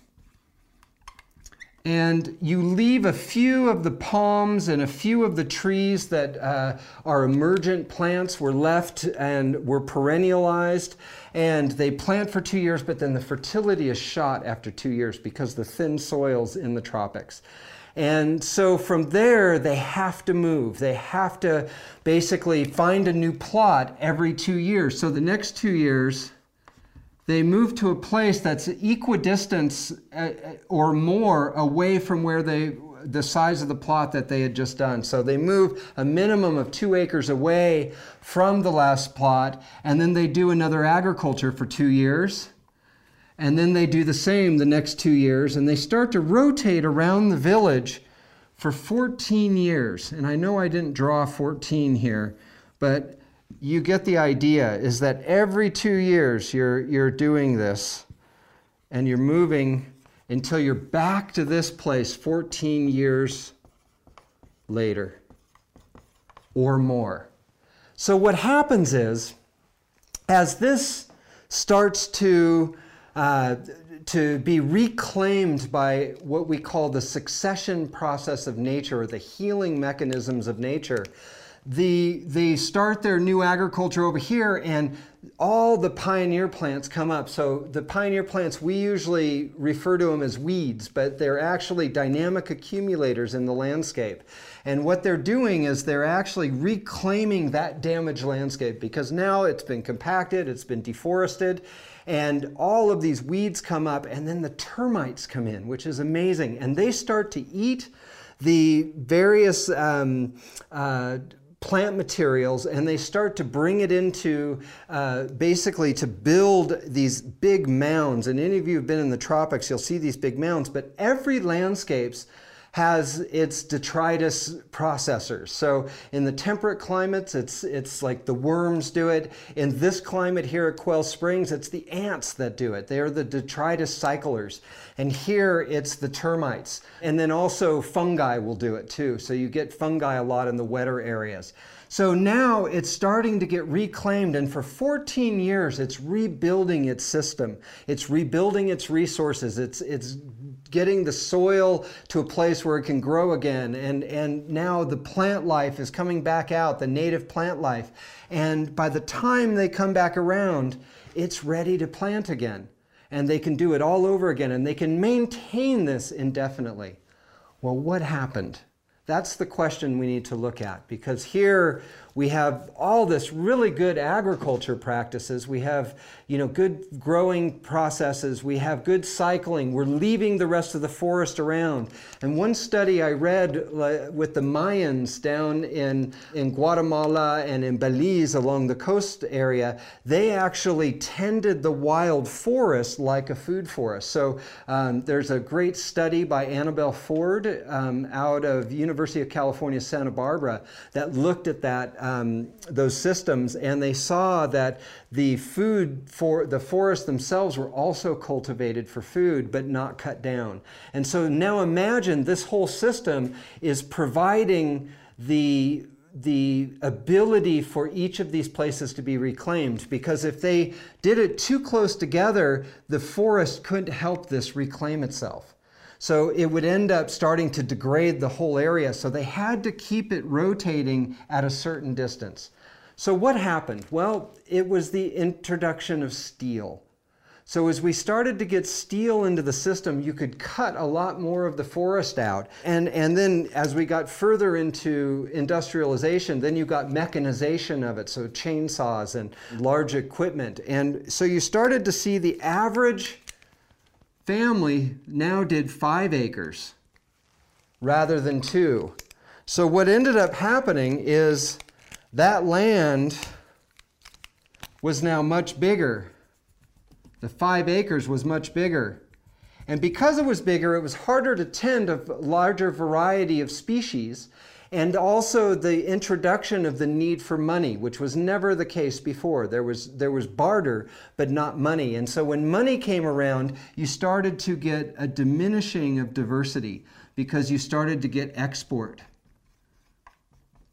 and you leave a few of the palms and a few of the trees that uh, are emergent plants were left and were perennialized and they plant for two years but then the fertility is shot after two years because the thin soils in the tropics. And so from there they have to move. They have to basically find a new plot every two years. So the next two years they move to a place that's equidistance uh, or more away from where they the size of the plot that they had just done. So they move a minimum of two acres away from the last plot, and then they do another agriculture for two years. And then they do the same the next two years, and they start to rotate around the village for 14 years. And I know I didn't draw 14 here, but you get the idea is that every two years you're, you're doing this and you're moving until you're back to this place 14 years later or more. So, what happens is, as this starts to, uh, to be reclaimed by what we call the succession process of nature or the healing mechanisms of nature, the, they start their new agriculture over here and all the pioneer plants come up. So the pioneer plants, we usually refer to them as weeds, but they're actually dynamic accumulators in the landscape. And what they're doing is they're actually reclaiming that damaged landscape because now it's been compacted, it's been deforested, and all of these weeds come up, and then the termites come in, which is amazing. And they start to eat the various um, uh, plant materials and they start to bring it into uh, basically to build these big mounds. And any of you have been in the tropics, you'll see these big mounds, but every landscapes has its detritus processors. So in the temperate climates, it's, it's like the worms do it. In this climate here at Quail Springs, it's the ants that do it. They are the detritus cyclers. And here it's the termites. And then also fungi will do it too. So you get fungi a lot in the wetter areas. So now it's starting to get reclaimed, and for 14 years, it's rebuilding its system. It's rebuilding its resources. It's, it's getting the soil to a place where it can grow again. And, and now the plant life is coming back out, the native plant life. And by the time they come back around, it's ready to plant again. And they can do it all over again, and they can maintain this indefinitely. Well, what happened? That's the question we need to look at because here we have all this really good agriculture practices. We have, you know, good growing processes. We have good cycling. We're leaving the rest of the forest around. And one study I read with the Mayans down in, in Guatemala and in Belize along the coast area, they actually tended the wild forest like a food forest. So um, there's a great study by Anabel Ford um, out of University of California, Santa Barbara that looked at that um, those systems, and they saw that the food for the forests themselves were also cultivated for food, but not cut down. And so now imagine this whole system is providing the the ability for each of these places to be reclaimed because if they did it too close together, the forest couldn't help this reclaim itself. So it would end up starting to degrade the whole area. So they had to keep it rotating at a certain distance. So what happened? Well, it was the introduction of steel. So as we started to get steel into the system, you could cut a lot more of the forest out. And, and then as we got further into industrialization, then you got mechanization of it, so chainsaws and large equipment. And so you started to see the average family now did five acres rather than two. So what ended up happening is that land was now much bigger. The five acres was much bigger. And because it was bigger, it was harder to tend a larger variety of species and also the introduction of the need for money, which was never the case before. There was, there was barter, but not money. And so when money came around, you started to get a diminishing of diversity because you started to get export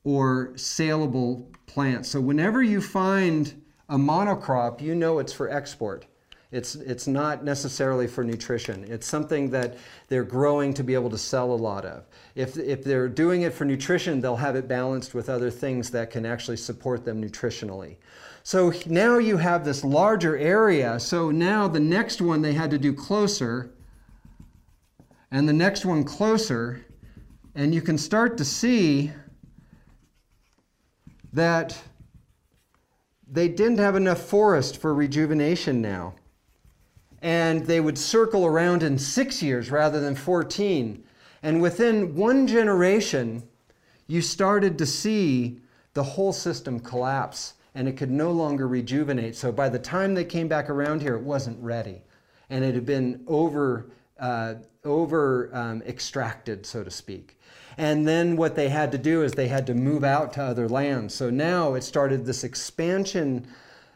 or saleable plants. So whenever you find a monocrop, you know it's for export. It's, it's not necessarily for nutrition. It's something that they're growing to be able to sell a lot of. If, if they're doing it for nutrition, they'll have it balanced with other things that can actually support them nutritionally. So now you have this larger area. So now the next one they had to do closer, and the next one closer, and you can start to see that they didn't have enough forest for rejuvenation now and they would circle around in six years rather than 14. And within one generation, you started to see the whole system collapse and it could no longer rejuvenate. So by the time they came back around here, it wasn't ready. And it had been over, uh, over um, extracted, so to speak. And then what they had to do is they had to move out to other lands. So now it started this expansion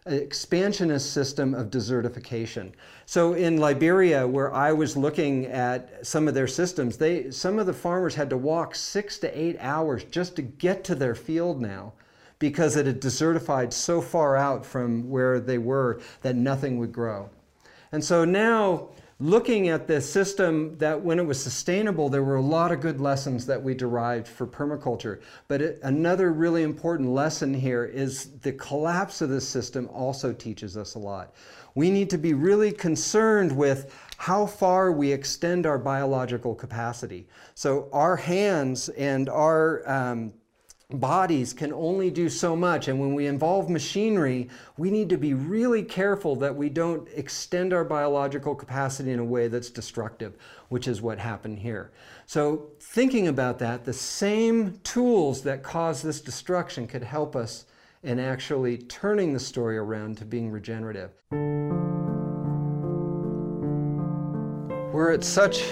expansionist system of desertification. So in Liberia, where I was looking at some of their systems, they some of the farmers had to walk six to eight hours just to get to their field now because it had desertified so far out from where they were that nothing would grow. And so now looking at the system that when it was sustainable, there were a lot of good lessons that we derived for permaculture. But it, another really important lesson here is the collapse of this system also teaches us a lot. We need to be really concerned with how far we extend our biological capacity. So our hands and our um, bodies can only do so much. And when we involve machinery, we need to be really careful that we don't extend our biological capacity in a way that's destructive, which is what happened here. So, thinking about that, the same tools that cause this destruction could help us in actually turning the story around to being regenerative. We're at such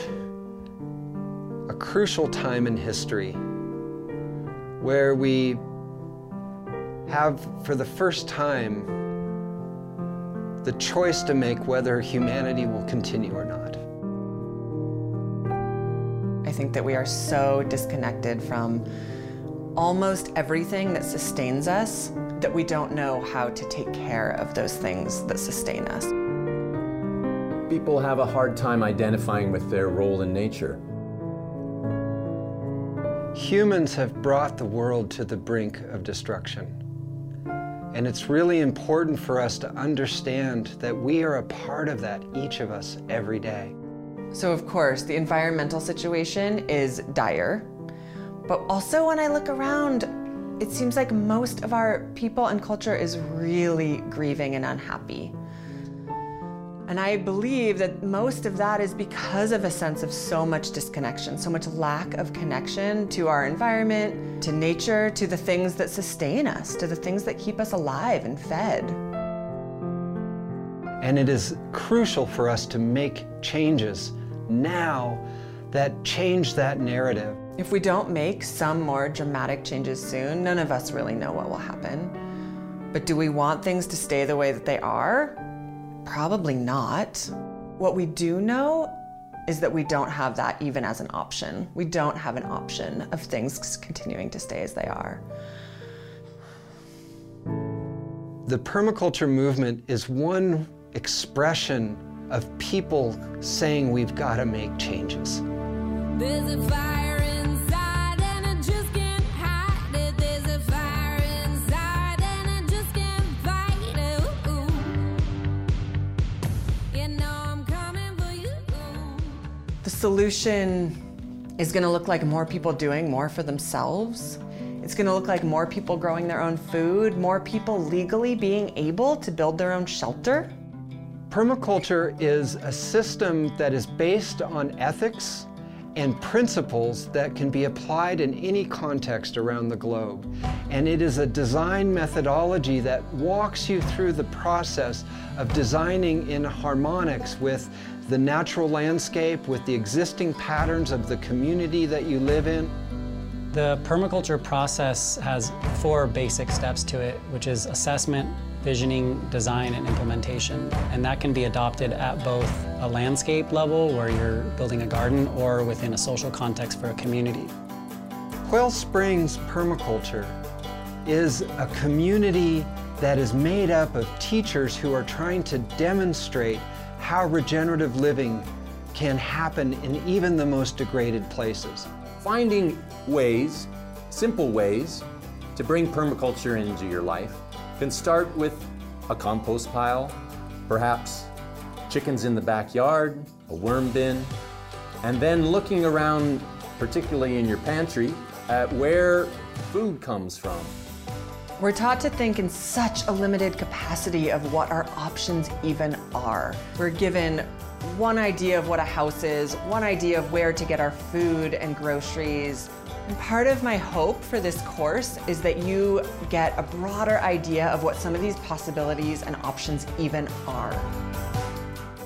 a crucial time in history where we have, for the first time, the choice to make whether humanity will continue or not. I think that we are so disconnected from almost everything that sustains us that we don't know how to take care of those things that sustain us. People have a hard time identifying with their role in nature. Humans have brought the world to the brink of destruction. And it's really important for us to understand that we are a part of that, each of us, every day. So, of course, the environmental situation is dire. But also, when I look around, it seems like most of our people and culture is really grieving and unhappy. And I believe that most of that is because of a sense of so much disconnection, so much lack of connection to our environment, to nature, to the things that sustain us, to the things that keep us alive and fed. And it is crucial for us to make changes now that change that narrative. If we don't make some more dramatic changes soon, none of us really know what will happen. But do we want things to stay the way that they are? Probably not. What we do know is that we don't have that even as an option. We don't have an option of things continuing to stay as they are. The permaculture movement is one expression of people saying we've got to make changes. Solution is going to look like more people doing more for themselves. It's going to look like more people growing their own food, more people legally being able to build their own shelter. Permaculture is a system that is based on ethics and principles that can be applied in any context around the globe. And it is a design methodology that walks you through the process of designing in harmonics with the natural landscape, with the existing patterns of the community that you live in. The permaculture process has four basic steps to it, which is assessment, visioning, design, and implementation. And that can be adopted at both a landscape level, where you're building a garden, or within a social context for a community. Quail Springs Permaculture is a community that is made up of teachers who are trying to demonstrate how regenerative living can happen in even the most degraded places. Finding ways, simple ways, to bring permaculture into your life can start with a compost pile, perhaps chickens in the backyard, a worm bin, and then looking around, particularly in your pantry, at where food comes from. We're taught to think in such a limited capacity of what our options even are. We're given one idea of what a house is, one idea of where to get our food and groceries. And part of my hope for this course is that you get a broader idea of what some of these possibilities and options even are.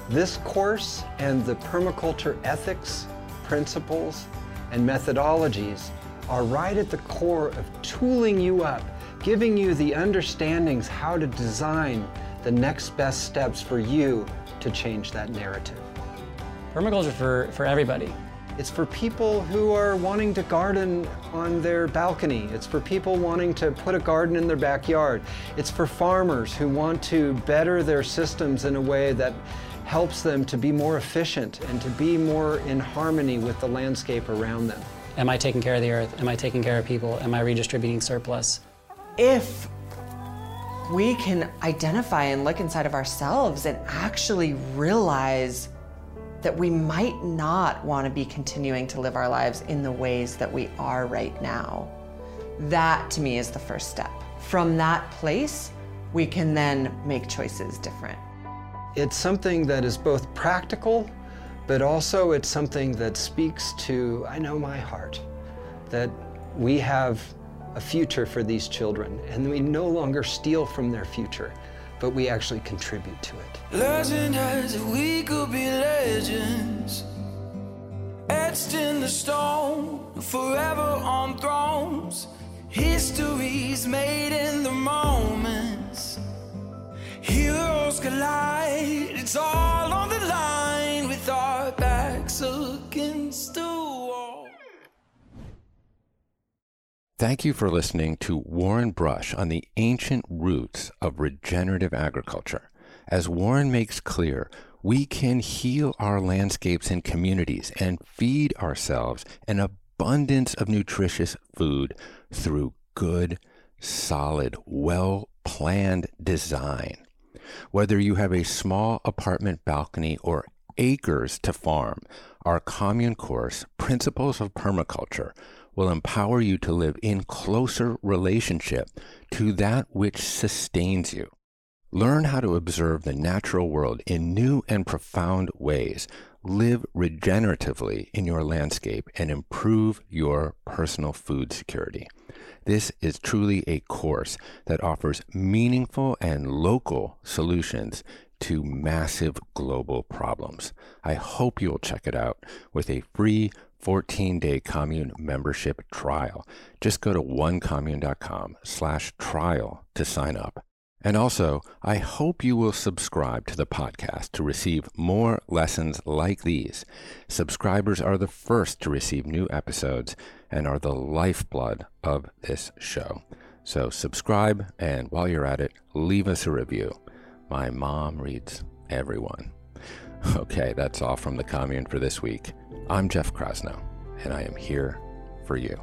This course and the permaculture ethics, principles, and methodologies are right at the core of tooling you up giving you the understandings how to design the next best steps for you to change that narrative. Permaculture for, for everybody. It's for people who are wanting to garden on their balcony. It's for people wanting to put a garden in their backyard. It's for farmers who want to better their systems in a way that helps them to be more efficient and to be more in harmony with the landscape around them. Am I taking care of the earth? Am I taking care of people? Am I redistributing surplus? If we can identify and look inside of ourselves and actually realize that we might not want to be continuing to live our lives in the ways that we are right now. That to me is the first step. From that place, we can then make choices different. It's something that is both practical, but also it's something that speaks to, I know my heart, that we have a future for these children, and we no longer steal from their future, but we actually contribute to it. Legend has it we could be legends. Etched in the stone, forever on thrones. History's made in the moments. Heroes collide, it's all Thank you for listening to Warren Brush on the ancient roots of regenerative agriculture. As Warren makes clear, we can heal our landscapes and communities and feed ourselves an abundance of nutritious food through good, solid, well planned design. Whether you have a small apartment balcony or acres to farm, our commune course, Principles of Permaculture, will empower you to live in closer relationship to that which sustains you. Learn how to observe the natural world in new and profound ways. Live regeneratively in your landscape and improve your personal food security. This is truly a course that offers meaningful and local solutions to massive global problems. I hope you'll check it out with a free 14 day commune membership trial. Just go to onecommune.com slash trial to sign up. And also, I hope you will subscribe to the podcast to receive more lessons like these. Subscribers are the first to receive new episodes and are the lifeblood of this show. So, subscribe, and while you're at it, leave us a review. My mom reads everyone. Okay, that's all from the commune for this week. I'm Jeff Krasno, and I am here for you.